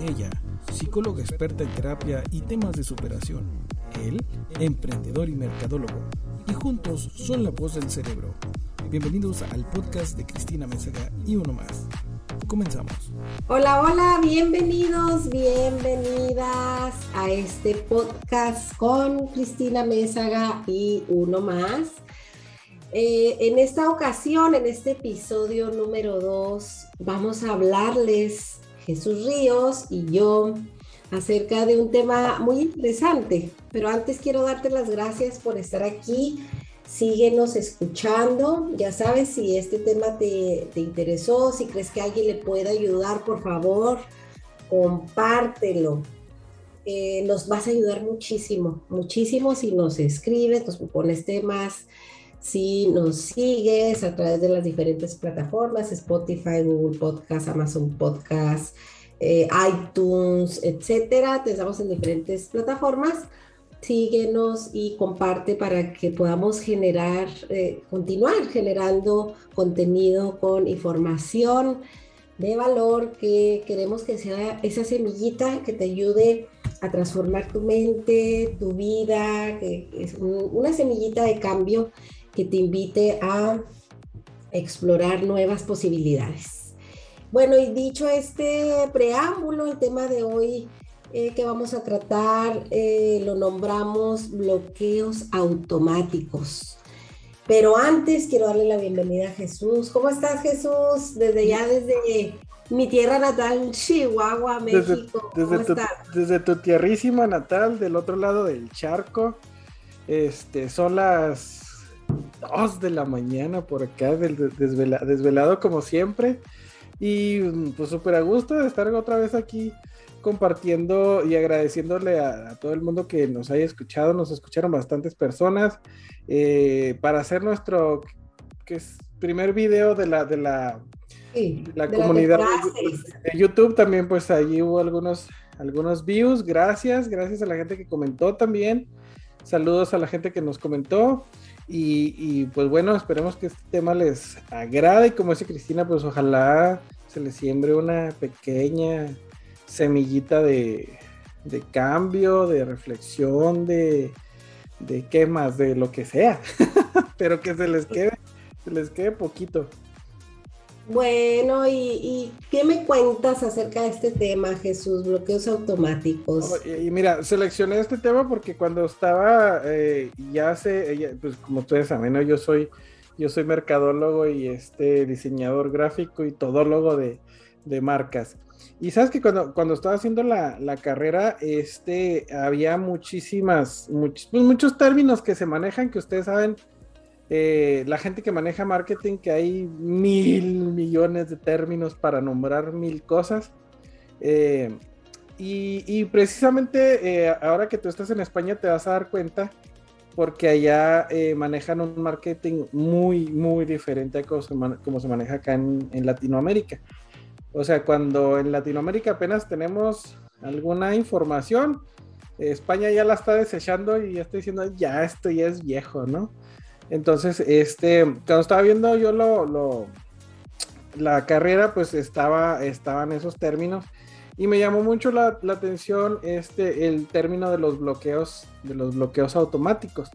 Ella, psicóloga experta en terapia y temas de superación. Él, emprendedor y mercadólogo. Y juntos son la voz del cerebro. Bienvenidos al podcast de Cristina Mésaga y uno más. Comenzamos. Hola, hola, bienvenidos, bienvenidas a este podcast con Cristina Mésaga y uno más. Eh, en esta ocasión, en este episodio número 2, vamos a hablarles Jesús Ríos y yo acerca de un tema muy interesante. Pero antes quiero darte las gracias por estar aquí. Síguenos escuchando. Ya sabes, si este tema te, interesó, si crees que alguien le puede ayudar, por favor, compártelo. Eh, nos vas a ayudar muchísimo, muchísimo si nos escribes, nos pones temas, si nos sigues a través de las diferentes plataformas, Spotify, Google Podcast, Amazon Podcast, eh, iTunes, etcétera, te estamos en diferentes plataformas. Síguenos y comparte para que podamos generar, eh, continuar generando contenido con información de valor que queremos que sea esa semillita que te ayude a transformar tu mente, tu vida, que es una semillita de cambio que te invite a explorar nuevas posibilidades. Bueno, y dicho este preámbulo, el tema de hoy eh, que vamos a tratar eh, lo nombramos bloqueos automáticos. Pero antes quiero darle la bienvenida a Jesús. ¿Cómo estás, Jesús? Desde ya, desde mi tierra natal, Chihuahua, México. Desde, tu, desde tu tierrísima natal, del otro lado del charco. Este, son las 2 de la mañana por acá, desvelado como siempre. Y pues súper a gusto de estar otra vez aquí compartiendo y agradeciéndole a, todo el mundo que nos haya escuchado. Nos escucharon bastantes personas eh, para hacer nuestro que es, primer video de la, de la, la comunidad de, YouTube. También pues allí hubo algunos, algunos views. Gracias, gracias a la gente que comentó también. Saludos a la gente que nos comentó. Y, pues bueno, esperemos que este tema les agrade y como dice Cristina, pues ojalá se les siembre una pequeña semillita de, cambio, de reflexión, de, de qué más, de lo que sea, pero que se les quede, se les quede poquito. Bueno, ¿y, qué me cuentas acerca de este tema, Jesús? Bloqueos automáticos. y, mira, seleccioné este tema porque cuando estaba, eh, ya sé, pues como ustedes saben, yo soy, yo soy mercadólogo y este diseñador gráfico y todólogo de, de marcas. Y sabes que cuando, cuando estaba haciendo la, la carrera, este, había muchísimas, muchos, pues, muchos términos que se manejan que ustedes saben eh, la gente que maneja marketing, que hay mil millones de términos para nombrar mil cosas. Eh, y, precisamente eh, ahora que tú estás en España te vas a dar cuenta porque allá manejan un marketing muy, muy diferente a como se, maneja acá en, en, Latinoamérica. O sea, cuando en Latinoamérica apenas tenemos alguna información, España ya la está desechando y ya está diciendo, ya esto ya es viejo, ¿no? Entonces, este, cuando estaba viendo yo lo, la carrera, pues estaba, estaban esos términos y me llamó mucho la, atención este, el término de los bloqueos, de los bloqueos automáticos.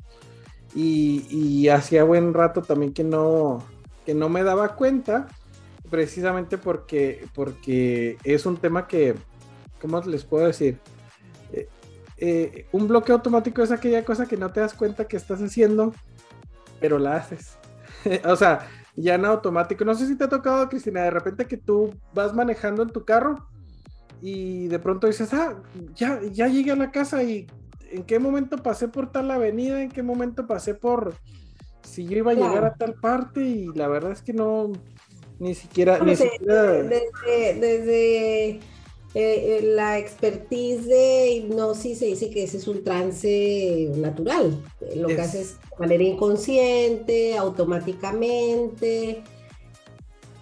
Y, hacía buen rato también que no, que no me daba cuenta, precisamente porque, porque es un tema que, ¿cómo les puedo decir? Eh, eh, un bloqueo automático es aquella cosa que no te das cuenta que estás haciendo pero la haces. o sea, ya en automático. No sé si te ha tocado, Cristina, de repente que tú vas manejando en tu carro y de pronto dices, ah, ya, ya llegué a la casa y en qué momento pasé por tal avenida, en qué momento pasé por si yo iba a llegar a tal parte y la verdad es que no, ni siquiera... ni siquiera... desde eh, la expertise de hipnosis se dice que ese es un trance natural. Lo que haces de manera inconsciente, automáticamente.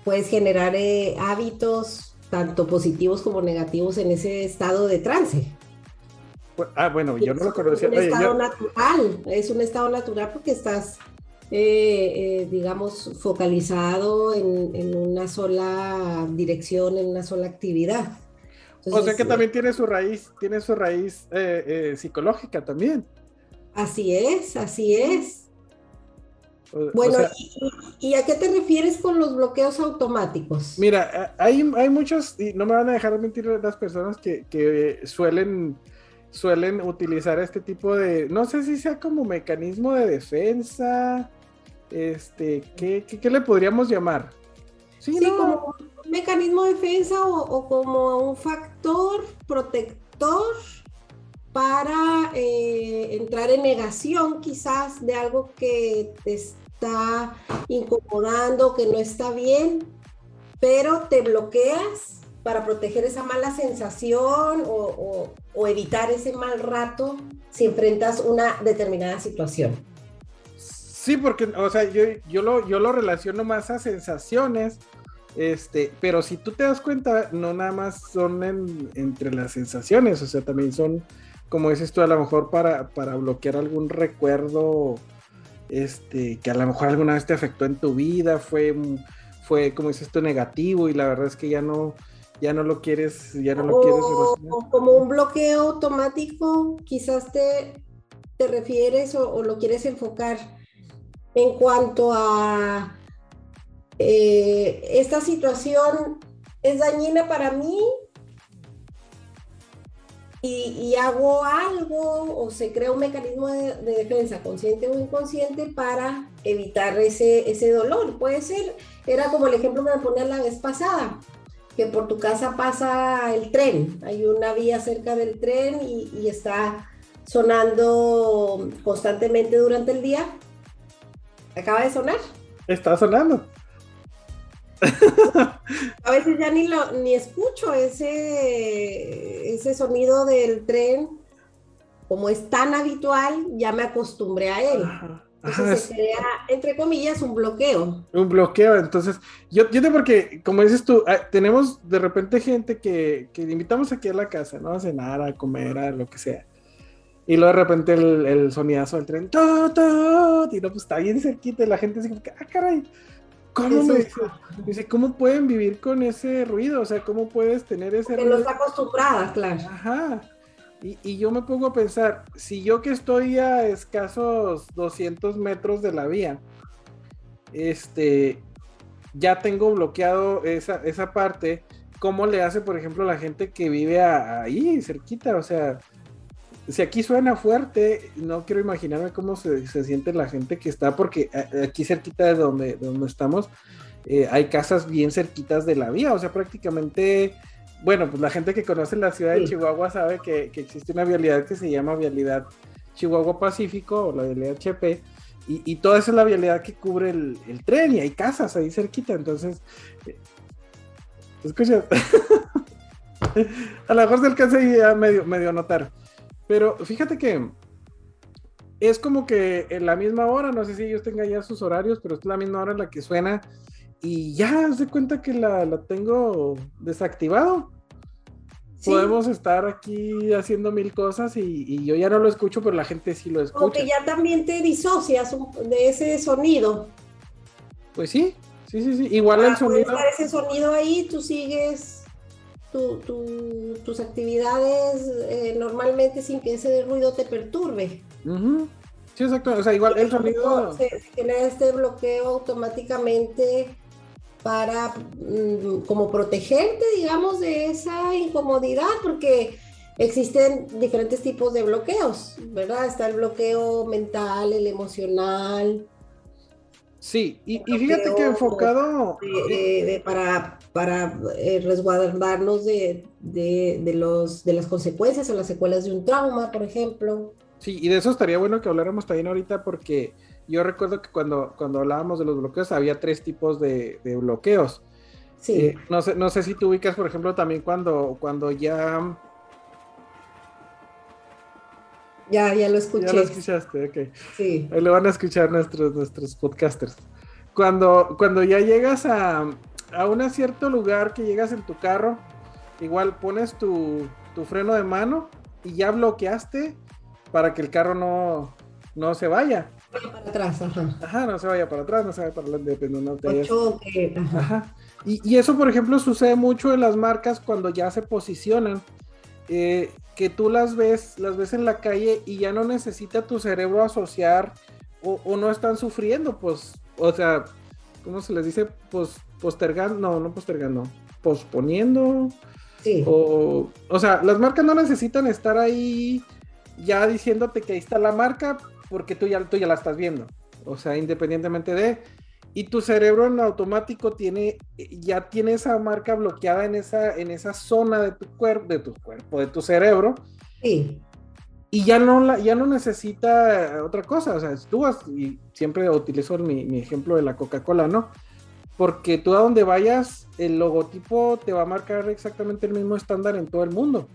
Puedes generar eh, hábitos tanto positivos como negativos en ese estado de trance. Ah, bueno, yo no lo conocía. Es un estado natural, es un estado natural porque estás, digamos, focalizado en una sola dirección, en una sola actividad. O sea que también tiene su raíz, tiene su raíz eh, eh, psicológica también. Así es, así es. bueno, ¿y, a qué te refieres con los bloqueos automáticos? Mira, hay, hay muchos, y no me van a dejar mentir las personas que, que suelen, suelen utilizar este tipo de, no sé si sea como mecanismo de defensa, este, ¿qué, qué, le podríamos llamar? Sí, como un mecanismo de defensa o, como un factor protector para eh, entrar en negación quizás de algo que te está incomodando, que no está bien, pero te bloqueas para proteger esa mala sensación o, o evitar ese mal rato si enfrentas una determinada situación. Sí, porque, o sea, yo, yo, lo, yo lo relaciono más a sensaciones, este, pero si tú te das cuenta, no nada más son entre las sensaciones, o sea, también son, como dices tú, a lo mejor para, para bloquear algún recuerdo, este, que a lo mejor alguna vez te afectó en tu vida, fue, fue como dices tú, negativo, y la verdad es que ya no, ya no lo quieres, ya no lo quieres O como un bloqueo automático, quizás te, te refieres o lo quieres enfocar en cuanto a eh, esta situación es dañina para mí y, hago algo o se crea un mecanismo de, defensa consciente o inconsciente para evitar ese, ese dolor. Puede ser, era como el ejemplo que me ponía la vez pasada, que por tu casa pasa el tren, hay una vía cerca del tren y está sonando constantemente durante el día Acaba de sonar. Está sonando. A veces ya ni lo ni escucho ese, ese sonido del tren. Como es tan habitual, ya me acostumbré a él. Entonces se crea, entre comillas, un bloqueo. Un bloqueo, entonces, yo, yo porque, como dices tú, ah, tenemos de repente gente que, que invitamos aquí a la casa, ¿no? A cenar, a comer, a lo que sea. Y luego de repente el, el sonidazo del tren, ¡tot, y no, pues está bien cerquita y la gente dice, ah, caray, ¿cómo me dice? ¿cómo pueden vivir con ese ruido? O sea, ¿cómo puedes tener ese ruido? no está acostumbrada, claro. Ajá. Y, y, yo me pongo a pensar, si yo que estoy a escasos 200 metros de la vía, este, ya tengo bloqueado esa, esa parte, ¿cómo le hace, por ejemplo, la gente que vive ahí, cerquita? O sea, si aquí suena fuerte, no quiero imaginarme cómo se, siente la gente que está, porque aquí cerquita de donde, donde estamos, eh, hay casas bien cerquitas de la vía, o sea, prácticamente, bueno, pues la gente que conoce la ciudad de Chihuahua sabe que, existe una vialidad que se llama vialidad Chihuahua Pacífico o la vialidad HP, y, toda esa es la vialidad que cubre el, tren y hay casas ahí cerquita, entonces... Eh, ¿Te escuchas? a lo mejor se alcanza a medio, medio notar. Pero fíjate que es como que en la misma hora, no sé si ellos tengan ya sus horarios, pero es la misma hora en la que suena y ya se cuenta que la, tengo desactivado. Podemos estar aquí haciendo mil cosas y, yo ya no lo escucho, pero la gente sí lo escucha. Porque ya también te disocias de ese sonido. Pues sí, sí, sí, sí. Igual el sonido. ese sonido ahí, tú sigues tus actividades eh, normalmente sin que ese ruido te perturbe. Sí, exacto. O sea, igual el sonido. Se, genera este bloqueo automáticamente para mm, como protegerte, digamos, de esa incomodidad, porque existen diferentes tipos de bloqueos, ¿verdad? Está el bloqueo mental, el emocional, Sí, y, fíjate que enfocado... para para eh, resguardarnos de, de, los, de las consecuencias o las secuelas de un trauma, por ejemplo. Sí, y de eso estaría bueno que habláramos también ahorita porque yo recuerdo que cuando, cuando hablábamos de los bloqueos había tres tipos de, bloqueos. Sí. Eh, no, sé, no sé si tú ubicas, por ejemplo, también cuando, cuando ya ya, ya lo escuché. Ya lo escuchaste, ok. Sí. Ahí lo van a escuchar nuestros, nuestros podcasters. Cuando, cuando ya llegas a, a un cierto lugar que llegas en tu carro, igual pones tu, freno de mano y ya bloqueaste para que el carro no, no se vaya. para atrás, ajá. Ajá, no se vaya para atrás, no se vaya para adelante, dependiendo de ajá. ajá. Y, y, eso, por ejemplo, sucede mucho en las marcas cuando ya se posicionan. Eh, que tú las ves, las ves en la calle y ya no necesita tu cerebro asociar o, o no están sufriendo, pues, o sea, ¿cómo se les dice? Pues postergando, no, no postergando, posponiendo. Sí. O, o sea, las marcas no necesitan estar ahí ya diciéndote que ahí está la marca porque tú ya, tú ya la estás viendo. O sea, independientemente de... Y tu cerebro en automático tiene, ya tiene esa marca bloqueada en esa, en esa zona de tu cuerpo, de tu cuerpo, de tu cerebro. Sí. Y ya no, ya no necesita otra cosa. O sea, tú vas, y siempre utilizo mi, mi ejemplo de la Coca-Cola, ¿no? Porque tú a donde vayas, el logotipo te va a marcar exactamente el mismo estándar en todo el mundo.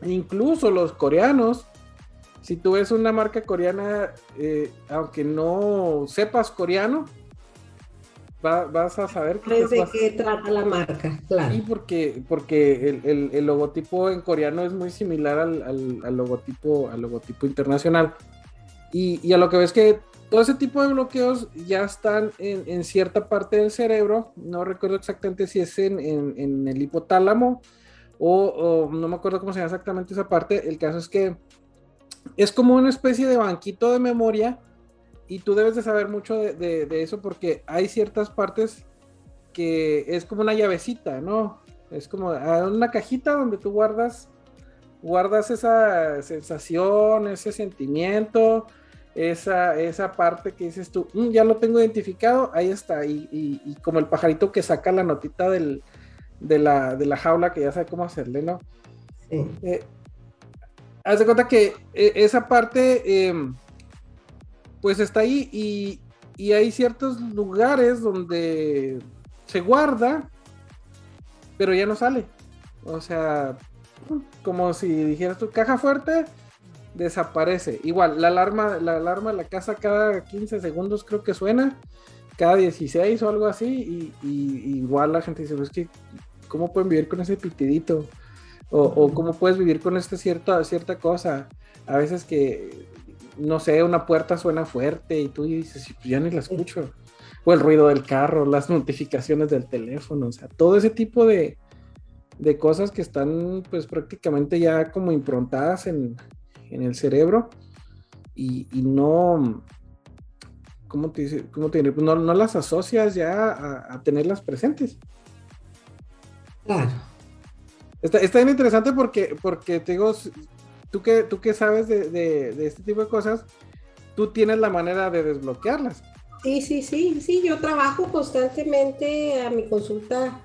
Incluso los coreanos, si tú ves una marca coreana, eh, aunque no sepas coreano, vas a saber que de qué trata la marca, claro. Sí, porque, porque el, logotipo en coreano es muy similar al, logotipo, al logotipo internacional. Y, y, a lo que ves que todo ese tipo de bloqueos ya están en, cierta parte del cerebro, no recuerdo exactamente si es en, el hipotálamo o, no me acuerdo cómo se llama exactamente esa parte, el caso es que es como una especie de banquito de memoria y tú debes de saber mucho de, eso porque hay ciertas partes que es como una llavecita, ¿no? Es como ah, una cajita donde tú guardas, guardas esa sensación, ese sentimiento, esa, esa parte que dices tú, mm, ya lo tengo identificado, ahí está, y, como el pajarito que saca la notita del, de, la, jaula que ya sabe cómo hacerle, ¿no? Eh, haz de cuenta que eh, esa parte, em, pues está ahí y, y hay ciertos lugares donde se guarda, pero ya no sale. O sea, como si dijeras tu caja fuerte, desaparece. Igual, la alarma, la alarma de la casa cada 15 segundos creo que suena, cada 16 o algo así, y, igual la gente dice, pues que, ¿cómo pueden vivir con ese pitidito? O, cómo puedes vivir con esta cierta, cierta cosa. A veces que, no sé, una puerta suena fuerte y tú dices, pues ya ni la escucho. O el ruido del carro, las notificaciones del teléfono, o sea, todo ese tipo de, de cosas que están pues prácticamente ya como improntadas en, en el cerebro y, no, ¿cómo te dice? ¿Cómo te, no, no, las asocias ya a, tenerlas presentes. Claro. Está, está, bien interesante porque, porque te digo, tú que, tú que sabes de, de, este tipo de cosas, tú tienes la manera de desbloquearlas. Sí, sí, sí, sí, yo trabajo constantemente a mi consulta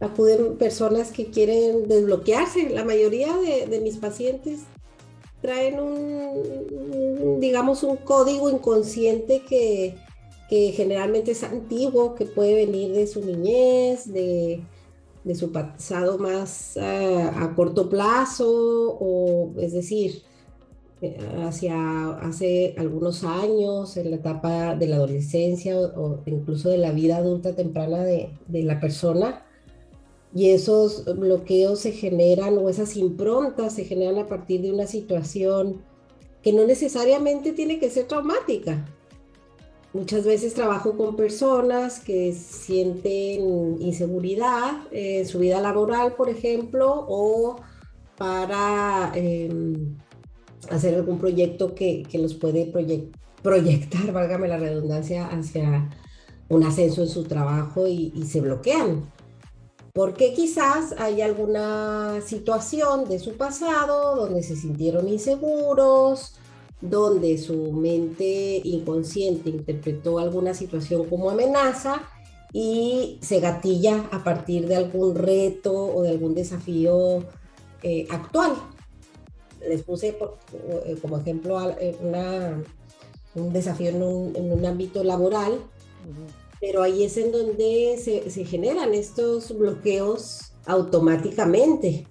acuden personas que quieren desbloquearse. La mayoría de, de, mis pacientes traen un, digamos, un código inconsciente que, generalmente es antiguo, que puede venir de su niñez, de, su pasado más ah, a corto plazo, o es decir, eh, hacia hace algunos años, en la etapa de la adolescencia o, incluso de la vida adulta temprana de, de la persona y esos bloqueos se generan o esas improntas se generan a partir de una situación que no necesariamente tiene que ser traumática. Muchas veces trabajo con personas que sienten inseguridad en su vida laboral, por ejemplo, o para em, hacer algún proyecto que, los puede proyectar, válgame la redundancia, hacia un ascenso en su trabajo y se bloquean. Porque quizás hay alguna situación de su pasado donde se sintieron inseguros, donde su mente inconsciente interpretó alguna situación como amenaza y se gatilla a partir de algún reto o de algún desafío eh, actual. Les puse eh, como ejemplo eh, un desafío en un, ámbito laboral pero ahí es en donde se, generan estos bloqueos automáticamente.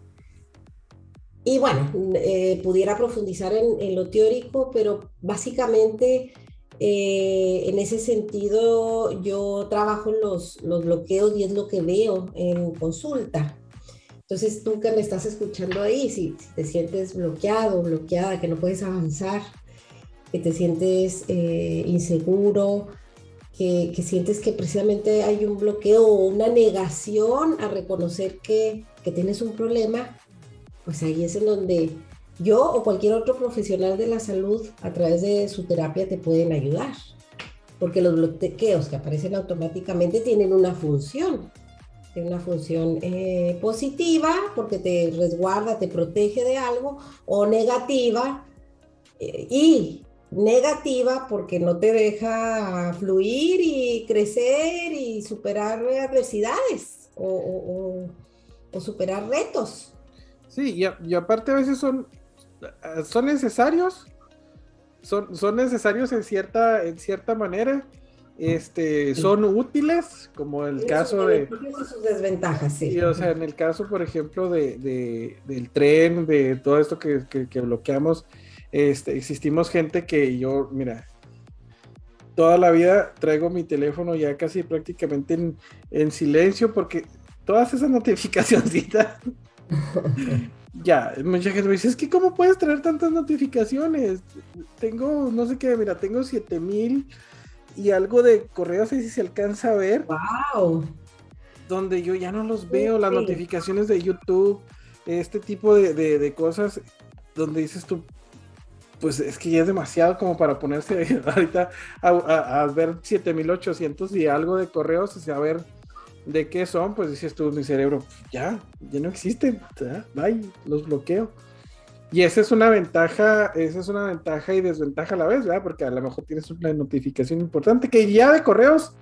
Y bueno, eh, pudiera profundizar en, lo teórico, pero básicamente eh, en ese sentido yo trabajo los, los bloqueos y es lo que veo en consulta. Entonces tú que me estás escuchando ahí, si, te sientes bloqueado, bloqueada, que no puedes avanzar, que te sientes eh, inseguro, que, sientes que precisamente hay un bloqueo o una negación a reconocer que, que tienes un problema, pues ahí es en donde yo o cualquier otro profesional de la salud a través de su terapia te pueden ayudar, porque los bloqueos que aparecen automáticamente tienen una función, tiene una función eh, positiva porque te resguarda, te protege de algo, o negativa, eh, y negativa porque no te deja fluir y crecer y superar adversidades o, superar retos. Sí, y, aparte a veces son, son necesarios, son, son necesarios en cierta, en cierta manera, este, son útiles, como el caso de... Sus desventajas, sí. o sea, en el caso, por ejemplo, de, del tren, de todo esto que, que, bloqueamos, este, existimos gente que yo, mira, toda la vida traigo mi teléfono ya casi prácticamente en, en silencio porque todas esas notificacioncitas... ya, mucha gente me dice, es que ¿cómo puedes traer tantas notificaciones? Tengo, no sé qué, mira, tengo 7000 y algo de correo, sé si se alcanza a ver. ¡Wow! Donde yo ya no los veo, las notificaciones de YouTube, este tipo de, cosas, donde dices tú, pues es que ya es demasiado como para ponerse ahorita a, ver 7800 y algo de correos, o sea, a ver de qué son, pues dices tú, mi cerebro, ya, ya no existen, bye, los bloqueo. Y esa es una ventaja, esa es una ventaja y desventaja a la vez, ¿verdad? Porque a lo mejor tienes una notificación importante que ya de correos,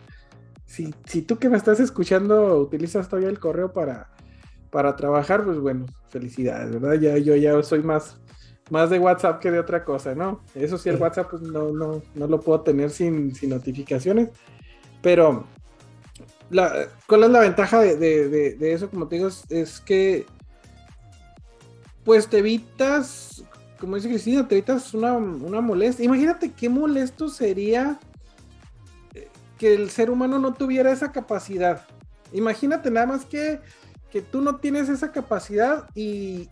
si, si tú que me estás escuchando utilizas todavía el correo para, para trabajar, pues bueno, felicidades, ¿verdad? Ya, yo ya soy más, más de WhatsApp que de otra cosa, ¿no? Eso sí, el WhatsApp pues no, no, no lo puedo tener sin, notificaciones, pero ¿cuál es la ventaja de, eso? Como te digo, es que pues te evitas, como dice Cristina, te evitas una, una molestia. Imagínate qué molesto sería eh, que el ser humano no tuviera esa capacidad. Imagínate nada más que, que tú no tienes esa capacidad y,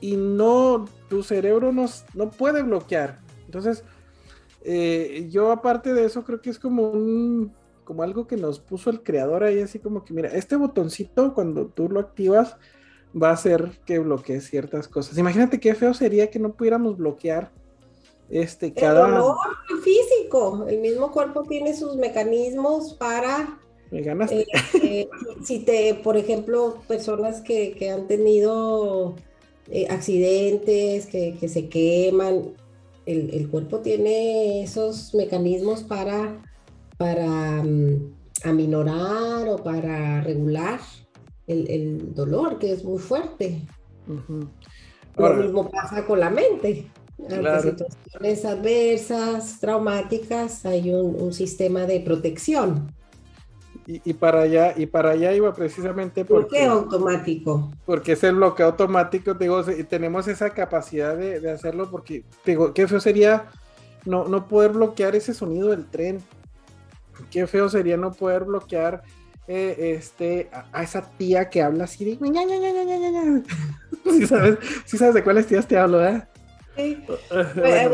y no, tu cerebro no, no puede bloquear. Entonces, eh, yo aparte de eso creo que es como un, como algo que nos puso el creador ahí, así como que mira, este botoncito cuando tú lo activas, va a hacer que bloquee ciertas cosas. Imagínate qué feo sería que no pudiéramos bloquear este cada el dolor físico. El mismo cuerpo tiene sus mecanismos para me ganaste. Eh, eh, si te, por ejemplo, personas que, han tenido eh, accidentes, que, se queman, el, cuerpo tiene esos mecanismos para, para mm, aminorar o para regular el, dolor, que es muy fuerte. Lo mismo pasa con la mente. Ante situaciones adversas, traumáticas, hay un, sistema de protección. Y, para allá, y para allá iba precisamente porque... ¿Por qué automático? Porque es el bloqueo automático, digo, tenemos esa capacidad de, hacerlo porque, digo, qué feo sería no, no poder bloquear ese sonido del tren. Qué feo sería no poder bloquear eh, este, a, esa tía que habla así de... ¿Sí sabes, ¿Sí sabes de cuáles tías te hablo, eh? Sí.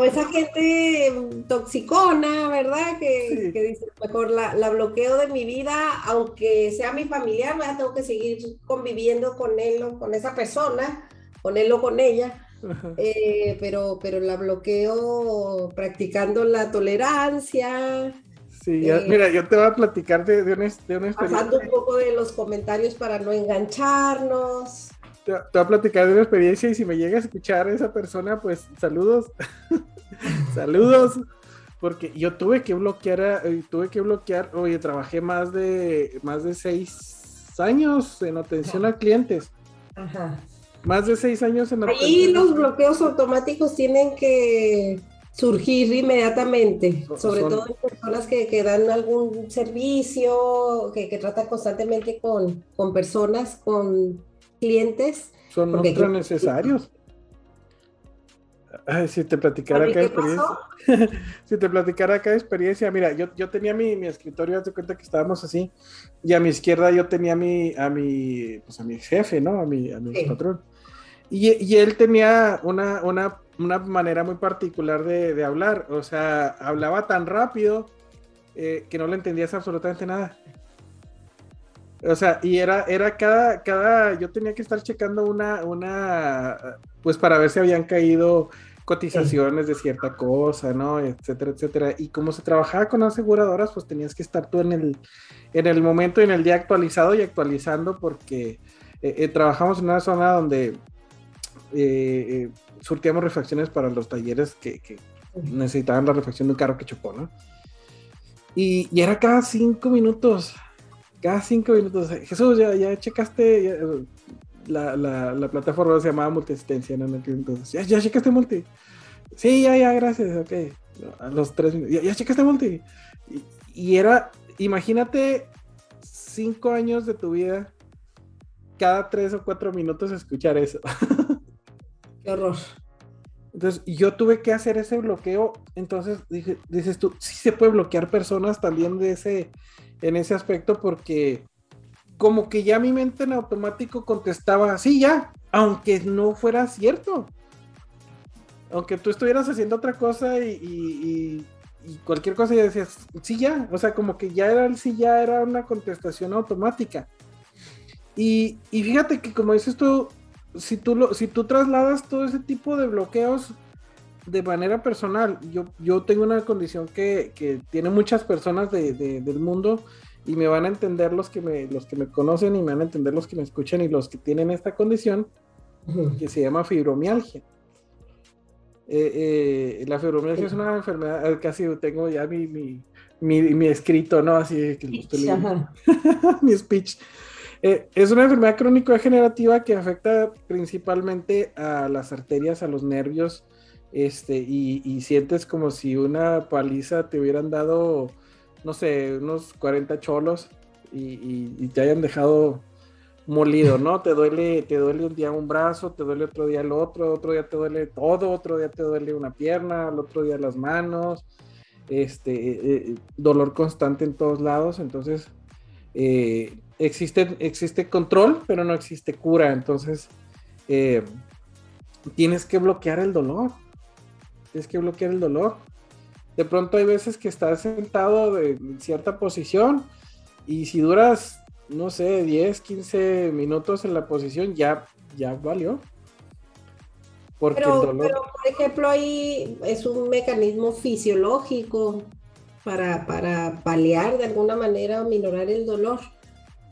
esa gente toxicona, ¿verdad? Que, dice, mejor la, bloqueo de mi vida, aunque sea mi familiar, ¿verdad? Tengo que seguir conviviendo con él o con esa persona, con él o con ella. Eh, pero, pero la bloqueo practicando la tolerancia, Sí, mira, yo te voy a platicar de, de, una, experiencia. Pasando un poco de los comentarios para no engancharnos. Te, voy a platicar de una experiencia y si me llega a escuchar esa persona, pues saludos. saludos. Porque yo tuve que bloquear, eh, tuve que bloquear, oye, trabajé más de, más de seis años en atención a clientes. Ajá. Más de seis años en atención. Ahí los bloqueos automáticos tienen que surgir inmediatamente, sobre todo en personas que, que, dan algún servicio, que, que tratan constantemente con, con, personas, con clientes. Son ultra necesarios. Ay, si te platicara acá experiencia. si te platicara acá experiencia, mira, yo, yo tenía mi, mi escritorio, haz cuenta que estábamos así, y a mi izquierda yo tenía mi, a mi, pues a mi jefe, ¿no? A mi, a mi patrón. Y, y, él tenía una, una una manera muy particular de, hablar. O sea, hablaba tan rápido eh, que no le entendías absolutamente nada. O sea, y era, era cada, cada, yo tenía que estar checando una, una, pues para ver si habían caído cotizaciones de cierta cosa, ¿no? Etcétera, etcétera. Y como se trabajaba con aseguradoras, pues tenías que estar tú en el, en el momento, en el día actualizado y actualizando porque eh, eh, trabajamos en una zona donde eh, surtíamos refacciones para los talleres que, necesitaban la refacción de un carro que chocó, ¿no? Y, y era cada cinco minutos cada cinco minutos, Jesús, ya, ya checaste, la, la, la, plataforma se llamaba Multiasistencia, ¿no? Entonces, ¿ya, ya checaste Multi. Sí, ya, ya, gracias, ok. A los tres minutos, ya, ya checaste Multi. Y, y, era, imagínate, cinco años de tu vida, cada tres o cuatro minutos escuchar eso. Qué. Entonces, yo tuve que hacer ese bloqueo. Entonces, dije, dices tú, sí se puede bloquear personas también de ese, en ese aspecto porque como que ya mi mente en automático contestaba, sí, ya, aunque no fuera cierto. Aunque tú estuvieras haciendo otra cosa y, cualquier cosa y decías, sí, ya, o sea, como que ya era el sí, ya era una contestación automática. Y, fíjate que como dices tú, si tú, lo, si tú trasladas todo ese tipo de bloqueos de manera personal, yo, yo tengo una condición que, que tiene muchas personas de, del mundo y me van a entender los que me, los que me conocen y me van a entender los que me escuchan y los que tienen esta condición que se llama fibromialgia. Eh, eh, la fibromialgia es una enfermedad, eh, casi tengo ya mi, mi, mi, escrito, ¿no? Así que mi speech. Es una enfermedad crónico-degenerativa que afecta principalmente a las arterias, a los nervios, este, y, sientes como si una paliza te hubieran dado, no sé, unos 40 cholos y, te hayan dejado molido, ¿no? Te duele, te duele un día un brazo, te duele otro día el otro, otro día te duele todo, otro día te duele una pierna, el otro día las manos, este, eh, eh, dolor constante en todos lados, entonces eh, existe, existe control, pero no existe cura, entonces tienes que bloquear el dolor tienes que bloquear el dolor. De pronto hay veces que estás sentado en cierta posición y si duras, no sé, 10, 15 minutos en la posición, ya, ya valió. Porque pero, el dolor... pero, por ejemplo, ahí es un mecanismo fisiológico para, para paliar de alguna manera o minorar el dolor.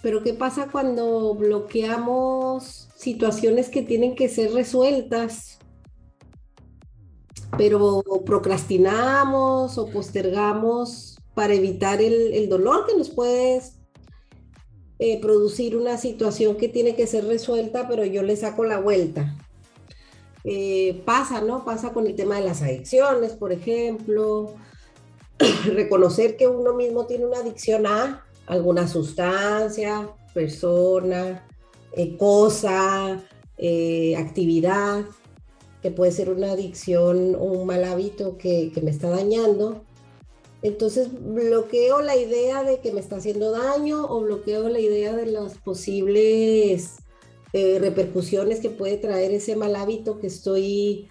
Pero ¿qué pasa cuando bloqueamos situaciones que tienen que ser resueltas pero procrastinamos o postergamos para evitar el, dolor que nos puede eh, producir una situación que tiene que ser resuelta, pero yo le saco la vuelta. Eh, pasa, ¿no? Pasa con el tema de las adicciones, por ejemplo. Reconocer que uno mismo tiene una adicción a alguna sustancia, persona, eh, cosa, actividad que puede ser una adicción o un mal hábito que, me está dañando. Entonces bloqueo la idea de que me está haciendo daño o bloqueo la idea de las posibles eh, repercusiones que puede traer ese mal hábito que estoy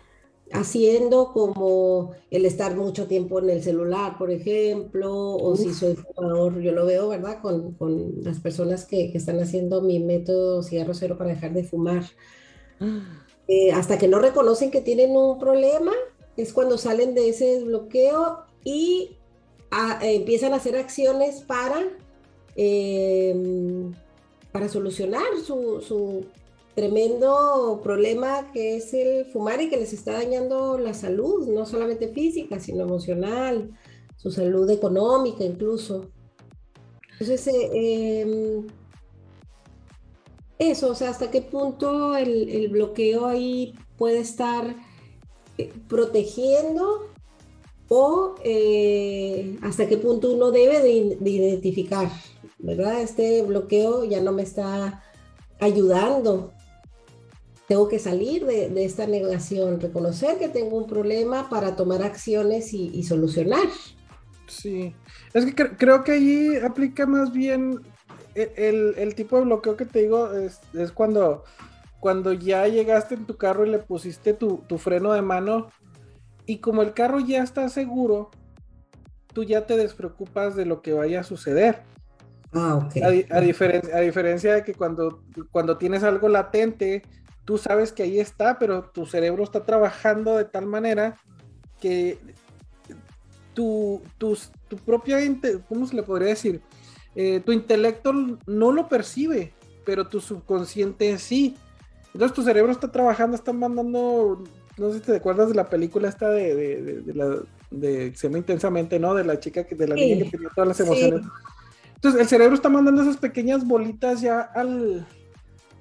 haciendo, como el estar mucho tiempo en el celular, por ejemplo, o si soy fumador, yo lo veo, ¿verdad? Con, las personas que, que, están haciendo mi método cigarro cero para dejar de fumar. Ah. Eh, hasta que no reconocen que tienen un problema, es cuando salen de ese desbloqueo y ah, empiezan a hacer acciones para, em, para solucionar su, tremendo problema que es el fumar y que les está dañando la salud, no solamente física, sino emocional, su salud económica incluso. Entonces, eh, em, eso, o sea, hasta qué punto el, bloqueo ahí puede estar eh, protegiendo o eh, hasta qué punto uno debe de, identificar, ¿verdad? Este bloqueo ya no me está ayudando. Tengo que salir de, esta negación, reconocer que tengo un problema para tomar acciones y, solucionar. Sí, es que creo que ahí aplica más bien el, tipo de bloqueo que te digo es, cuando, cuando ya llegaste en tu carro y le pusiste tu, tu freno de mano y como el carro ya está seguro, tú ya te despreocupas de lo que vaya a suceder. Ah, ok. A, diferencia, a diferencia de que cuando, cuando tienes algo latente, tú sabes que ahí está, pero tu cerebro está trabajando de tal manera que tu, tu, tu propia, ¿cómo se le podría decir? Eh, tu intelecto no lo percibe, pero tu subconsciente sí. Entonces tu cerebro está trabajando, está mandando, no sé si te acuerdas de la película esta de, de, de, la, de se llama intensamente, ¿no? De la chica que, de la niña que tenía todas las emociones. Entonces el cerebro está mandando esas pequeñas bolitas ya al,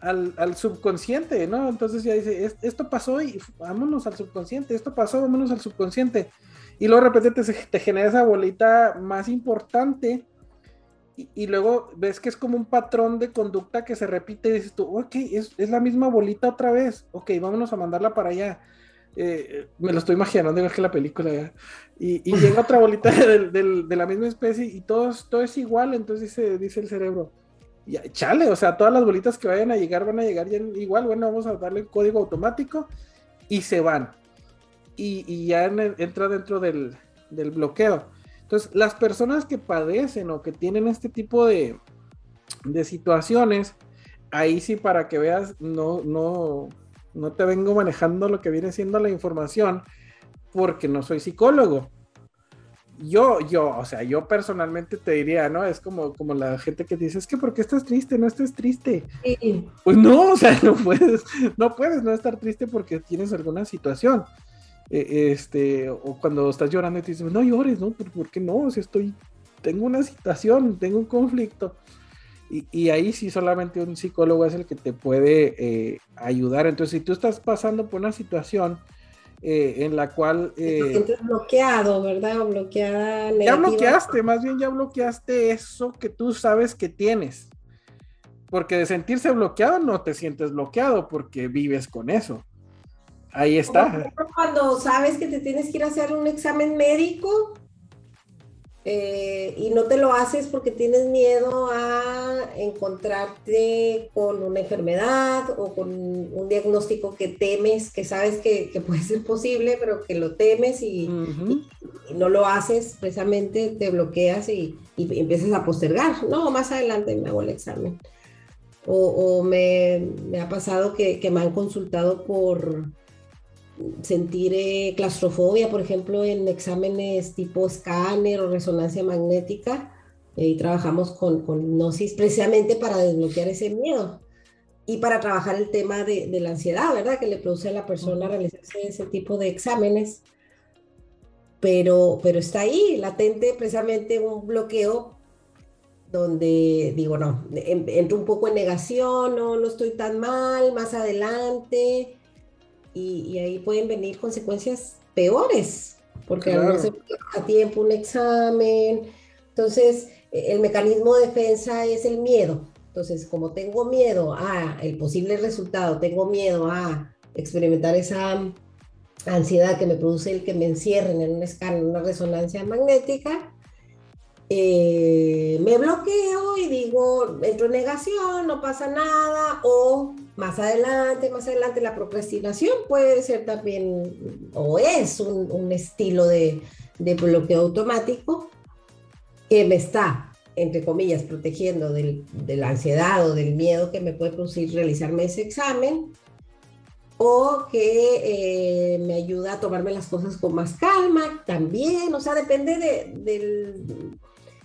al, subconsciente, ¿no? Entonces ya dice, esto pasó y vámonos al subconsciente, esto pasó, vámonos al subconsciente. Y luego de repente te, genera esa bolita más importante y, luego ves que es como un patrón de conducta que se repite y dices tú, ok, es, es la misma bolita otra vez, ok, vámonos a mandarla para allá. Eh, me lo estoy imaginando igual que la película Y, y, llega otra bolita de, la misma especie y todo, todo es igual, entonces dice, dice el cerebro, ya, chale, o sea, todas las bolitas que vayan a llegar van a llegar igual, bueno, vamos a darle el código automático y se van. Y, ya entra dentro del, del bloqueo. Entonces, las personas que padecen o que tienen este tipo de, situaciones, ahí sí para que veas, no, no, no te vengo manejando lo que viene siendo la información porque no soy psicólogo. Yo, yo, o sea, yo personalmente te diría, ¿no? Es como, como la gente que dice, es que ¿por qué estás triste? No estés triste. Pues no, o sea, no puedes, no puedes no estar triste porque tienes alguna situación. E, este, o cuando estás llorando y te dicen, no llores, ¿no? ¿Por, qué no? O sea, estoy, tengo una situación, tengo un conflicto. Y, ahí sí solamente un psicólogo es el que te puede eh, ayudar. Entonces, si tú estás pasando por una situación eh, en la cual... Eh, bloqueado, ¿verdad? bloqueada. Ya bloqueaste, más bien ya bloqueaste eso que tú sabes que tienes. Porque de sentirse bloqueado no te sientes bloqueado porque vives con eso. Ahí está. Cuando sabes que te tienes que ir a hacer un examen médico eh, y no te lo haces porque tienes miedo a encontrarte con una enfermedad o con un diagnóstico que temes, que sabes que, puede ser posible, pero que lo temes y, no lo haces, precisamente te bloqueas y, empiezas a postergar. No, más adelante me hago el examen. O, me, ha pasado que me han consultado por sentir eh, claustrofobia, por ejemplo, en exámenes tipo escáner o resonancia magnética. Eh, y trabajamos con, con hipnosis precisamente para desbloquear ese miedo y para trabajar el tema de, de, la ansiedad, ¿verdad? Que le produce a la persona realizarse ese tipo de exámenes. Pero, pero está ahí, latente, precisamente un bloqueo donde digo, no, entro un poco en negación, no, no estoy tan mal, más adelante, y, ahí pueden venir consecuencias peores, porque no se a tiempo un examen. Entonces, el mecanismo de defensa es el miedo. Entonces, como tengo miedo a el posible resultado, tengo miedo a experimentar esa ansiedad que me produce el que me encierren en un escáner, una resonancia magnética, eh, me bloqueo y digo, entro en negación, no pasa nada, o más adelante, más adelante, la procrastinación puede ser también, o es un, estilo de, bloqueo automático que me está, entre comillas, protegiendo de la ansiedad o del miedo que me puede producir realizarme ese examen, o que eh, me ayuda a tomarme las cosas con más calma también, o sea, depende de, del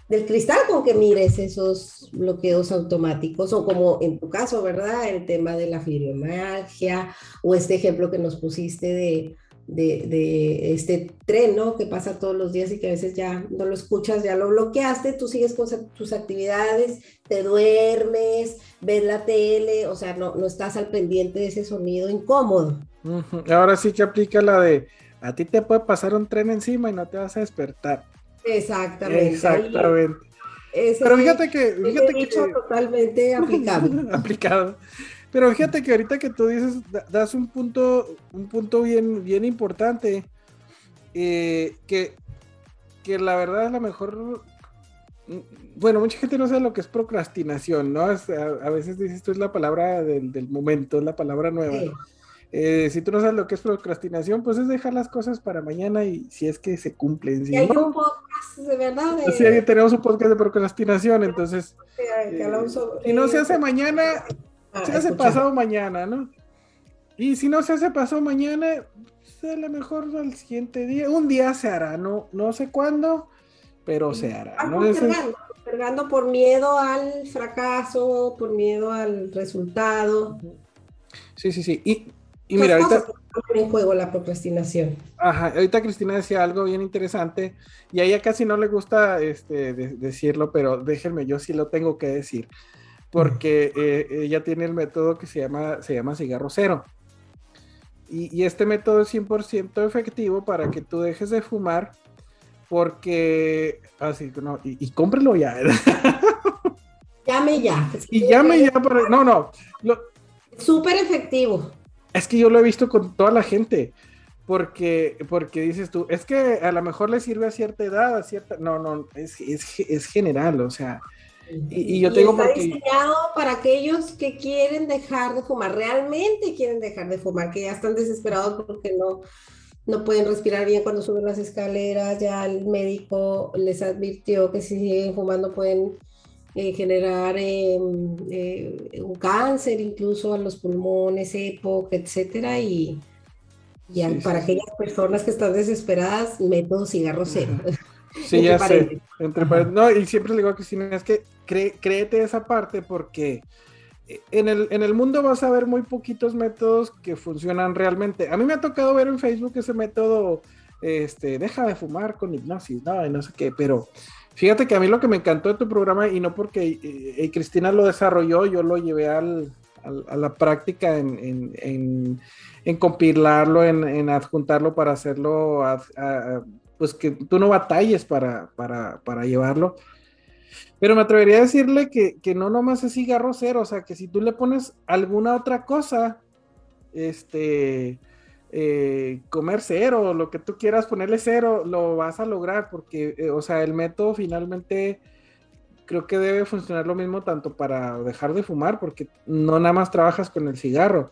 del cristal con que mires esos bloqueos automáticos o como en tu caso, ¿verdad? El tema de la fibromialgia o este ejemplo que nos pusiste de, de, este tren, ¿no? Que pasa todos los días y que a veces ya no lo escuchas, ya lo bloqueaste, tú sigues con tus actividades, te duermes, ves la tele, o sea, no, no estás al pendiente de ese sonido incómodo. Ahora sí que aplica la de, a ti te puede pasar un tren encima y no te vas a despertar. Exactamente. Exactamente. Pero fíjate que. Fíjate que totalmente aplicado. aplicado. Pero fíjate que ahorita que tú dices, das un punto, un punto bien, bien importante. Eh, que, que la verdad a lo mejor bueno, mucha gente no sabe lo que es procrastinación, ¿no? a, veces dices, esto es la palabra del, momento, es la palabra nueva. Eh, si tú no sabes lo que es procrastinación, pues es dejar las cosas para mañana y si es que se cumplen. Si hay un podcast de verdad. Sí, tenemos un podcast de procrastinación, entonces. Eh, si no se hace mañana, ah, se hace pasado mañana, ¿no? Y si no se hace pasado mañana, pues a lo mejor al siguiente día, un día se hará, no, no sé cuándo, pero se hará. ¿no? Por miedo al fracaso, por miedo al resultado. Sí, sí, sí. Y y mira, ahorita... En juego la procrastinación. Ajá, ahorita Cristina decía algo bien interesante y a ella casi no le gusta este, decirlo, pero déjenme, yo sí lo tengo que decir, porque eh, ella tiene el método que se llama, se llama cigarro cero. Y, este método es 100% efectivo para que tú dejes de fumar, porque así, no, y, y cómprelo ya. llame ya. y llame ya para, no, no. Súper efectivo. Es que yo lo he visto con toda la gente. Porque, porque dices tú, es que a lo mejor le sirve a cierta edad, a cierta. No, no, es, es, general, o sea. Y, yo tengo está diseñado para aquellos que quieren dejar de fumar, realmente quieren dejar de fumar, que ya están desesperados porque no, no pueden respirar bien cuando suben las escaleras, ya el médico les advirtió que si siguen fumando pueden eh, generar em, eh, un cáncer incluso a los pulmones, EPOC, etcétera, y, para aquellas personas que están desesperadas, método cigarro cero. Sí, ya sé. Entre no, y siempre le digo a Cristina, es que créete esa parte porque eh, en el, en el mundo vas a ver muy poquitos métodos que funcionan realmente. A mí me ha tocado ver en Facebook ese método, este, deja de fumar con hipnosis, no, y no sé qué, pero Fíjate que a mí lo que me encantó de tu programa, y no porque eh, eh, Cristina lo desarrolló, yo lo llevé al, a la práctica en, compilarlo, en, adjuntarlo para hacerlo, pues que tú no batalles para, para, llevarlo. Pero me atrevería a decirle que, que, no nomás es cigarro cero, o sea, que si tú le pones alguna otra cosa, este, eh, comer cero, lo que tú quieras ponerle cero, lo vas a lograr porque, eh, o sea, el método finalmente creo que debe funcionar lo mismo tanto para dejar de fumar, porque no nada más trabajas con el cigarro,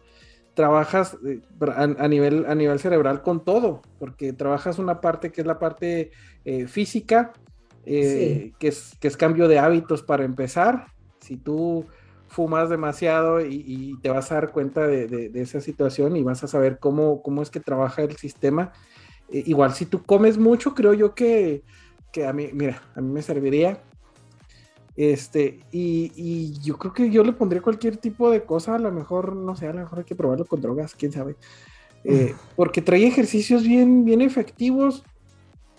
trabajas eh, a, nivel, a nivel cerebral con todo, porque trabajas una parte que es la parte física, que, es, que es cambio de hábitos para empezar. Si tú fumas demasiado y, te vas a dar cuenta de, esa situación y vas a saber cómo, cómo es que trabaja el sistema. Eh, igual si tú comes mucho, creo yo que, a mí, mira, a mí me serviría. Este, y, yo creo que yo le pondría cualquier tipo de cosa, a lo mejor, no sé, a lo mejor hay que probarlo con drogas, quién sabe. Eh, porque trae ejercicios bien, bien efectivos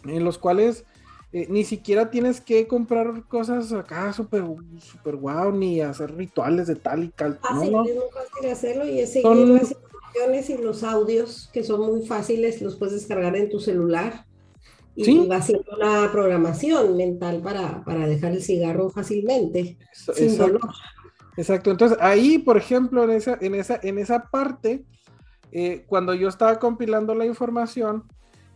en los cuales eh, ni siquiera tienes que comprar cosas acá súper super guau, ni hacer rituales de tal y tal. Fácil, ¿no? es muy fácil hacerlo y es seguir las instrucciones y los audios que son muy fáciles, los puedes descargar en tu celular y ¿Sí? va haciendo una programación mental para, para dejar el cigarro fácilmente, sin dolor. Exacto, entonces ahí, por ejemplo, en esa, en esa, en esa parte, eh, cuando yo estaba compilando la información,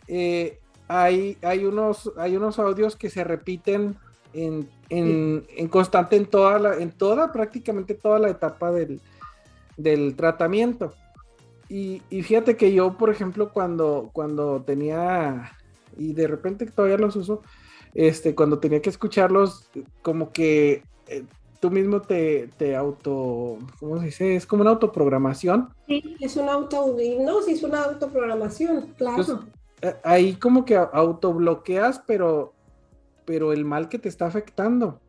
eh, hay, hay, unos, hay unos audios que se repiten en, constante en toda, la, en toda, prácticamente toda la etapa del, tratamiento. Y, fíjate que yo, por ejemplo, cuando, cuando tenía, y de repente todavía los uso, este, cuando tenía que escucharlos, como que eh, tú mismo te, te, auto, ¿cómo se dice? Es como una autoprogramación. Sí, es una auto, no, sí es una autoprogramación, claro. Ahí como que autobloqueas, pero, pero el mal que te está afectando.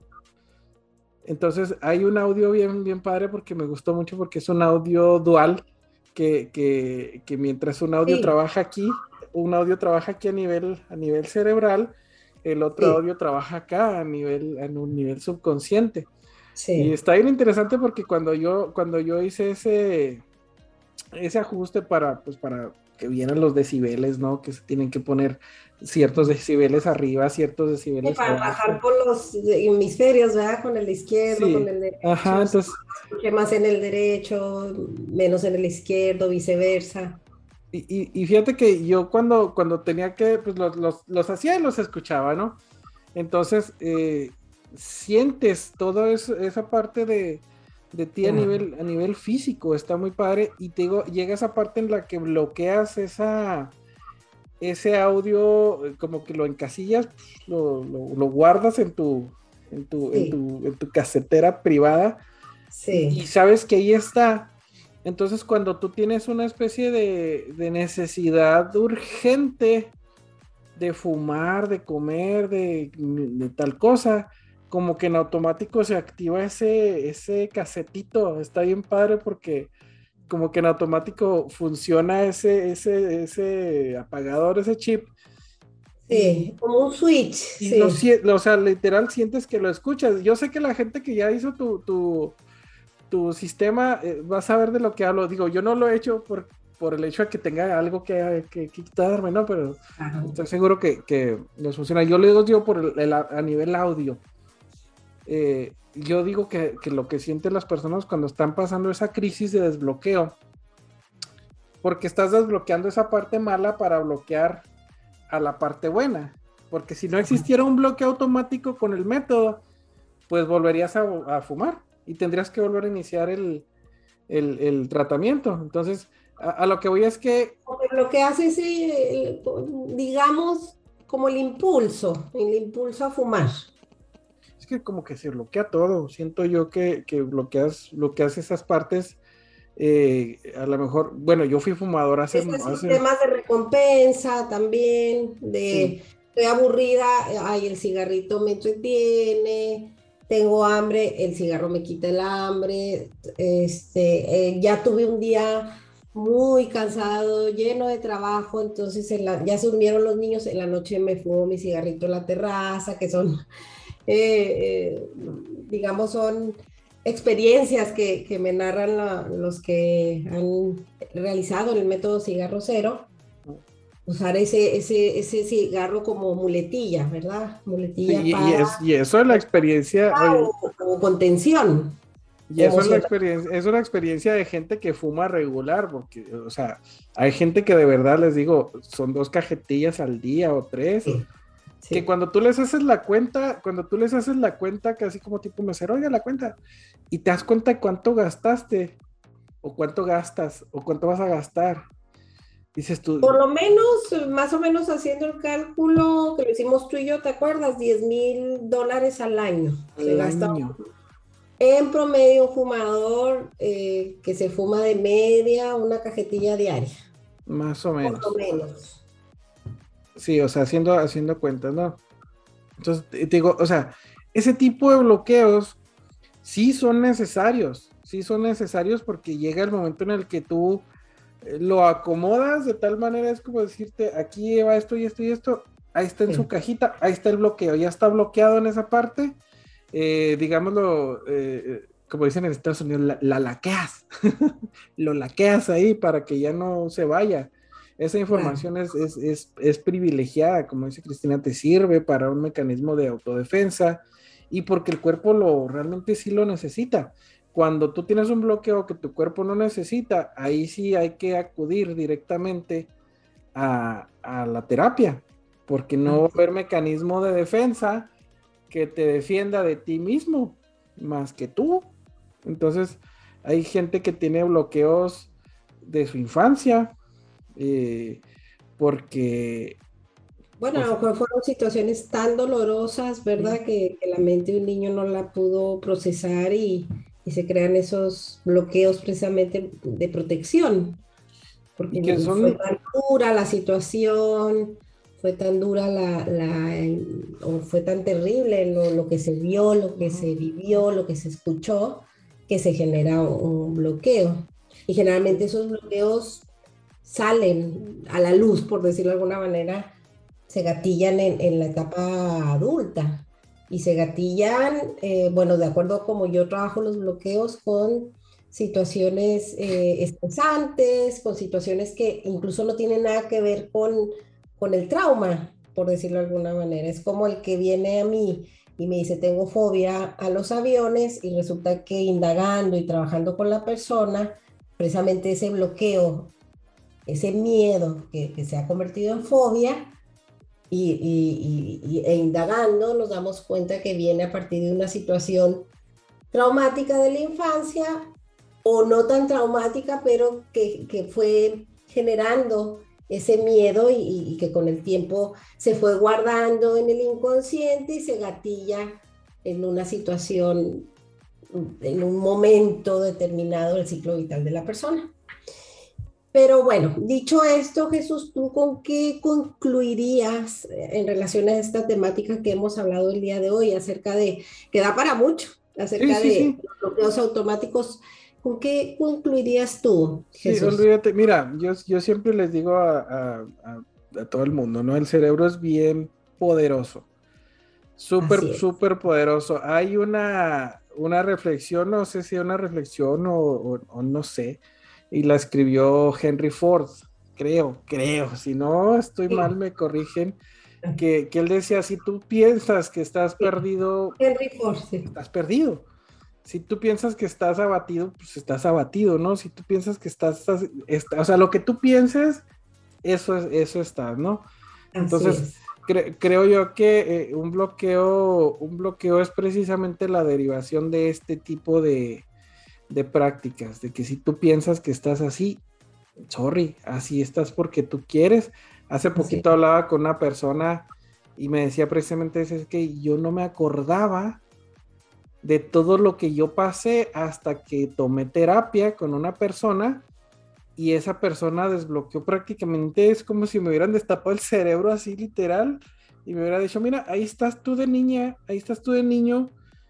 Entonces hay un audio bien, bien padre porque me gustó mucho porque es un audio dual que, que, que mientras un audio trabaja aquí, un audio trabaja aquí a nivel, a nivel cerebral, el otro audio trabaja acá a nivel, en un nivel subconsciente. Y está bien interesante porque cuando yo, cuando yo hice ese, ese ajuste para, pues para que vienen los decibeles, ¿no? Que se tienen que poner ciertos decibeles arriba, ciertos decibeles Para bajar por los hemisferios, ¿verdad? Con el izquierdo, con el derecho. Ajá, entonces... más en el derecho, menos en el izquierdo, viceversa. Y, y, fíjate que yo cuando, cuando tenía que, pues los, los, los hacía y los escuchaba, ¿no? Entonces, eh, sientes toda esa parte de, de ti a nivel, a nivel físico, está muy padre. Y te digo, llega esa parte en la que bloqueas esa, ese audio, eh, como que lo encasillas, lo, guardas en tu, en tu, en tu, casetera privada. Y sabes que ahí está. Entonces, cuando tú tienes una especie de, de necesidad urgente de fumar, de comer, de, de tal cosa, como que en automático se activa ese, ese casetito. Está bien padre porque como que en automático funciona ese, ese, ese apagador, ese chip. Sí, como un switch. sí. o sea, literal sientes que lo escuchas. Yo sé que la gente que ya hizo tu, tu, tu sistema eh, va a saber de lo que hablo. Digo, yo no lo he hecho por, por el hecho de que tenga algo que, que, quitarme, ¿no? Pero estoy seguro que, que nos funciona. Yo le digo por el, a nivel audio. Eh, yo digo que, lo que sienten las personas cuando están pasando esa crisis de desbloqueo, porque estás desbloqueando esa parte mala para bloquear a la parte buena. Porque si no existiera un bloqueo automático con el método, pues volverías a, fumar y tendrías que volver a iniciar el, tratamiento. Entonces, a, lo que voy es que... Lo que hace es, digamos, como el impulso, el impulso a fumar que como que se bloquea todo. Siento yo que, que bloqueas, bloqueas esas partes. Eh, a lo mejor, bueno, yo fui fumador hace... hace... Temas de recompensa también, de estoy aburrida, ay, el cigarrito me entretiene, tengo hambre, el cigarro me quita el hambre, este, eh, ya tuve un día muy cansado, lleno de trabajo, entonces ya se durmieron los niños, en la noche me fumo mi cigarrito en la terraza, que son eh, eh, digamos, son experiencias que, que me narran los que han realizado el método cigarro cero, usar ese, ese, ese cigarro como muletilla, ¿verdad? Muletilla y, y, eso es la experiencia. como contención. Y eso es, la experiencia, es una experiencia de gente que fuma regular, porque, o sea, hay gente que de verdad les digo, son dos cajetillas al día o tres. Que cuando tú les haces la cuenta, cuando tú les haces la cuenta, casi como tipo mesero, oiga la cuenta, y te das cuenta de cuánto gastaste, o cuánto gastas, o cuánto vas a gastar. Dices tú. Por lo menos, más o menos haciendo el cálculo que lo hicimos tú y yo, ¿te acuerdas? 10 mil dólares al año. Al año. En promedio, un fumador eh, que se fuma de media una cajetilla diaria. Más o menos. Más o menos. Sí, o sea, haciendo, haciendo cuentas, ¿no? Entonces, te digo, o sea, ese tipo de bloqueos sí son necesarios, sí son necesarios porque llega el momento en el que tú eh, lo acomodas de tal manera, es como decirte, aquí lleva esto y esto y esto, ahí está en su cajita, ahí está el bloqueo, ya está bloqueado en esa parte, eh, digámoslo, eh, como dicen en Estados Unidos, la, la laqueas, lo laqueas ahí para que ya no se vaya. Esa información es, es, privilegiada, como dice Cristina, te sirve para un mecanismo de autodefensa y porque el cuerpo lo realmente sí lo necesita. Cuando tú tienes un bloqueo que tu cuerpo no necesita, ahí sí hay que acudir directamente a, la terapia, porque no va a haber mecanismo de defensa que te defienda de ti mismo, más que tú. Entonces, hay gente que tiene bloqueos de su infancia, eh, porque... Bueno, a lo mejor fueron situaciones tan dolorosas, ¿verdad? Que, la mente de un niño no la pudo procesar y, se crean esos bloqueos precisamente de protección. Porque fue tan dura la situación, fue tan dura la, o fue tan terrible lo, que se vio, lo que se vivió, lo que se escuchó, que se genera un bloqueo. Y generalmente esos bloqueos salen a la luz, por decirlo de alguna manera, se gatillan en, la etapa adulta y se gatillan, eh, bueno, de acuerdo a cómo yo trabajo los bloqueos con situaciones eh, estresantes, con situaciones que incluso no tienen nada que ver con, con el trauma, por decirlo de alguna manera. Es como el que viene a mí y me dice, tengo fobia a los aviones y resulta que indagando y trabajando con la persona, precisamente ese bloqueo ese miedo que, se ha convertido en fobia, y, e indagando nos damos cuenta que viene a partir de una situación traumática de la infancia o no tan traumática, pero que, que fue generando ese miedo y, que con el tiempo se fue guardando en el inconsciente y se gatilla en una situación, en un momento determinado del ciclo vital de la persona. Pero bueno, dicho esto, Jesús, ¿tú con qué concluirías en relación a esta temática que hemos hablado el día de hoy acerca de, que da para mucho, acerca de los bloqueos automáticos? ¿Con qué concluirías tú, Jesús? Sí, olvídate, mira, yo, yo siempre les digo a, a, todo el mundo, ¿no? El cerebro es bien poderoso, súper, súper poderoso. Hay una, una reflexión, no sé si una reflexión o, o no sé, y la escribió Henry Ford, creo, creo, si no estoy mal me corrigen, que, él decía, si tú piensas que estás perdido, Henry Ford, estás perdido. Si tú piensas que estás abatido, pues estás abatido, ¿no? Si tú piensas que estás, o sea, lo que tú pienses, eso es, eso está, ¿no? Entonces, creo yo que eh, un bloqueo, un bloqueo es precisamente la derivación de este tipo de, de prácticas, de que si tú piensas que estás así, sorry, así estás porque tú quieres. Hace poquito hablaba con una persona y me decía precisamente eso, es que yo no me acordaba de todo lo que yo pasé hasta que tomé terapia con una persona y esa persona desbloqueó prácticamente, es como si me hubieran destapado el cerebro así literal y me hubiera dicho, mira, ahí estás tú de niña, ahí estás tú de niño,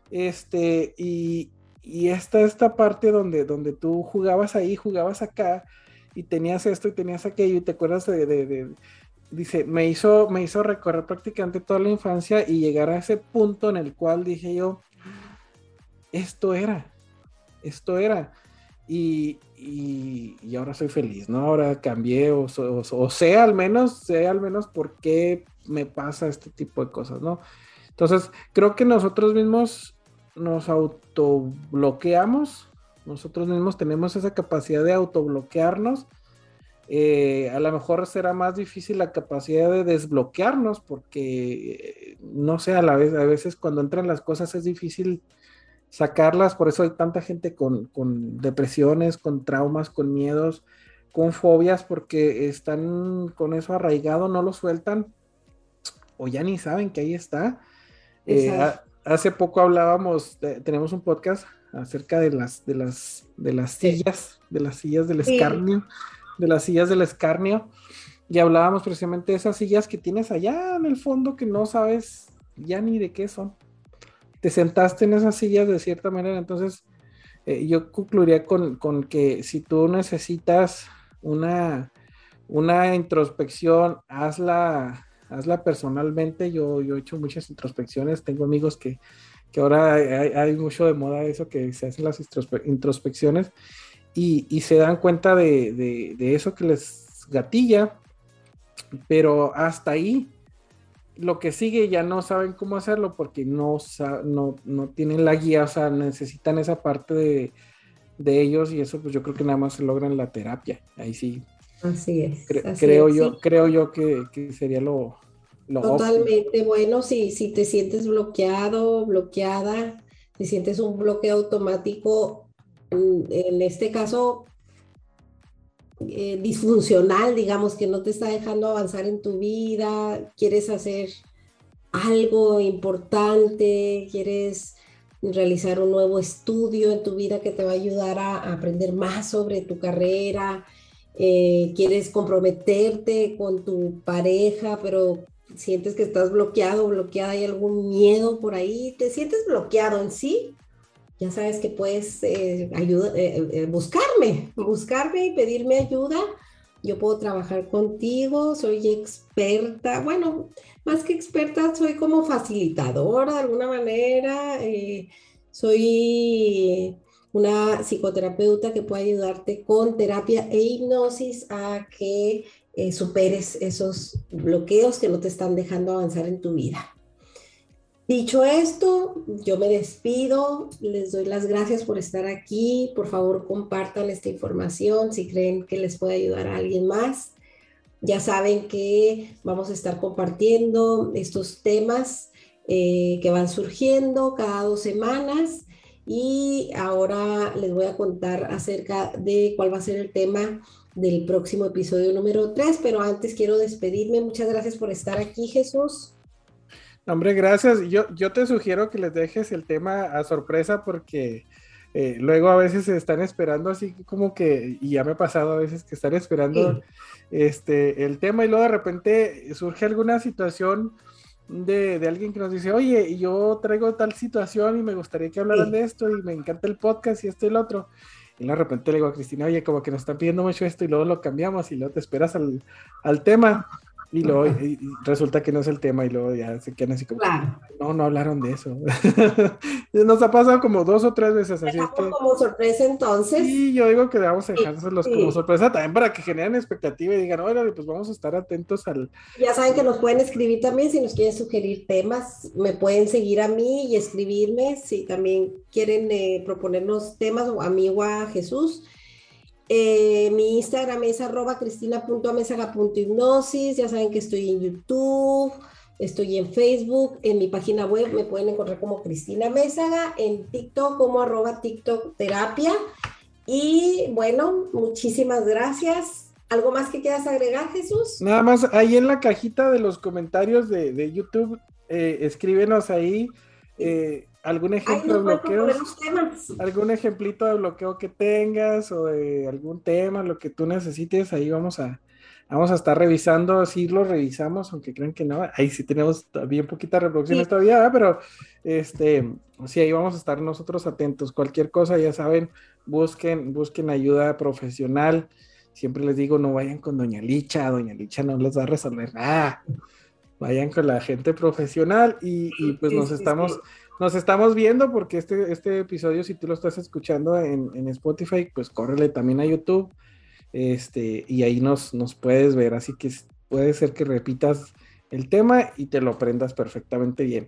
este, y, y esta, esta parte donde, donde tú jugabas ahí, jugabas acá, y tenías esto y tenías aquello, y te acuerdas de, dice, me hizo, me hizo recorrer prácticamente toda la infancia y llegar a ese punto en el cual dije yo, esto era, esto era. Y, y, ahora soy feliz, ¿no? Ahora cambié o, o, sé al menos, sé al menos por qué me pasa este tipo de cosas, ¿no? Entonces, creo que nosotros mismos nos autobloqueamos, nosotros mismos tenemos esa capacidad de autobloquearnos. Eh, a lo mejor será más difícil la capacidad de desbloquearnos porque, no sé, a la vez, a veces cuando entran las cosas es difícil sacarlas, por eso hay tanta gente con, con depresiones, con traumas, con miedos, con fobias, porque están con eso arraigado, no lo sueltan o ya ni saben que ahí está. Eh, hace poco hablábamos, tenemos un podcast acerca de las, de las, de las sillas, de las sillas del escarnio, de las sillas del escarnio, y hablábamos precisamente de esas sillas que tienes allá en el fondo que no sabes ya ni de qué son. Te sentaste en esas sillas de cierta manera, entonces eh, yo concluiría con, con, que si tú necesitas una, una introspección, hazla hazla personalmente. Yo, yo he hecho muchas introspecciones, tengo amigos que, que ahora hay, mucho de moda eso, que se hacen las introspecciones y, y se dan cuenta de, de, eso que les gatilla, pero hasta ahí lo que sigue ya no saben cómo hacerlo porque no, no, no tienen la guía, o sea, necesitan esa parte de, de ellos y eso pues yo creo que nada más se la terapia, ahí sí. Así es. creo, yo, creo yo que, que sería lo, Totalmente, bueno, si, si te sientes bloqueado, bloqueada, te sientes un bloqueo automático, en, este caso eh, disfuncional, digamos, que no te está dejando avanzar en tu vida, quieres hacer algo importante, quieres realizar un nuevo estudio en tu vida que te va a ayudar a, aprender más sobre tu carrera, eh, quieres comprometerte con tu pareja, pero sientes que estás bloqueado, bloqueada, hay algún miedo por ahí, te sientes bloqueado en sí, ya sabes que puedes eh, ayuda, eh, eh, buscarme, buscarme y pedirme ayuda. Yo puedo trabajar contigo, soy experta, bueno, más que experta, soy como facilitadora de alguna manera, soy una psicoterapeuta que puede ayudarte con terapia e hipnosis a que eh, superes esos bloqueos que no te están dejando avanzar en tu vida. Dicho esto, yo me despido, les doy las gracias por estar aquí, por favor compartan esta información si creen que les puede ayudar a alguien más. Ya saben que vamos a estar compartiendo estos temas eh, que van surgiendo cada dos semanas y ahora les voy a contar acerca de cuál va a ser el tema del próximo episodio número 3, pero antes quiero despedirme. Muchas gracias por estar aquí, Jesús. Hombre, gracias. Yo, yo te sugiero que les dejes el tema a sorpresa porque eh, luego a veces se están esperando así como que, y ya me ha pasado a veces que están esperando este, el tema y luego de repente surge alguna situación de, de, alguien que nos dice, oye, yo traigo tal situación y me gustaría que hablaran de esto y me encanta el podcast y esto y lo otro. Y de repente le digo a Cristina, oye, como que nos están pidiendo mucho esto y luego lo cambiamos y luego te esperas al, al tema. Y luego resulta que no es el tema y luego ya se quedan así como, no, no hablaron de eso. Nos ha pasado como dos o tres veces. Así como sorpresa entonces. Sí, yo digo que debemos dejárselos como sorpresa también para que generen expectativa y digan, órale, pues vamos a estar atentos al... Ya saben que nos pueden escribir también si nos quieren sugerir temas, me pueden seguir a mí y escribirme si también quieren eh, proponernos temas o a mí o a Jesús. Eh, mi Instagram es arroba cristina.amesaga.hipnosis. Ya saben que estoy en YouTube, estoy en Facebook, en mi página web me pueden encontrar como Cristina Mésaga, en TikTok como arroba TikTok Terapia. Y bueno, muchísimas gracias. ¿Algo más que quieras agregar, Jesús? Nada más, ahí en la cajita de los comentarios de, YouTube, eh, escríbenos ahí. Eh, algún ejemplo de bloqueo, algún ejemplito de bloqueo que tengas o de algún tema, lo que tú necesites, ahí vamos a, vamos a estar revisando, sí lo revisamos, aunque crean que no, ahí sí tenemos bien poquitas reproducciones todavía, pero este, sí, ahí vamos a estar nosotros atentos. Cualquier cosa, ya saben, busquen, busquen ayuda profesional. Siempre les digo, no vayan con Doña Licha, Doña Licha no les va a resolver nada. Vayan con la gente profesional y, pues nos estamos nos estamos viendo porque este, este episodio, si tú lo estás escuchando en, Spotify, pues córrele también a YouTube. Este, y ahí nos, nos puedes ver. Así que puede ser que repitas el tema y te lo aprendas perfectamente bien.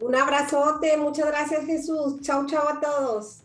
Un abrazote, muchas gracias Jesús. Chao, chao a todos.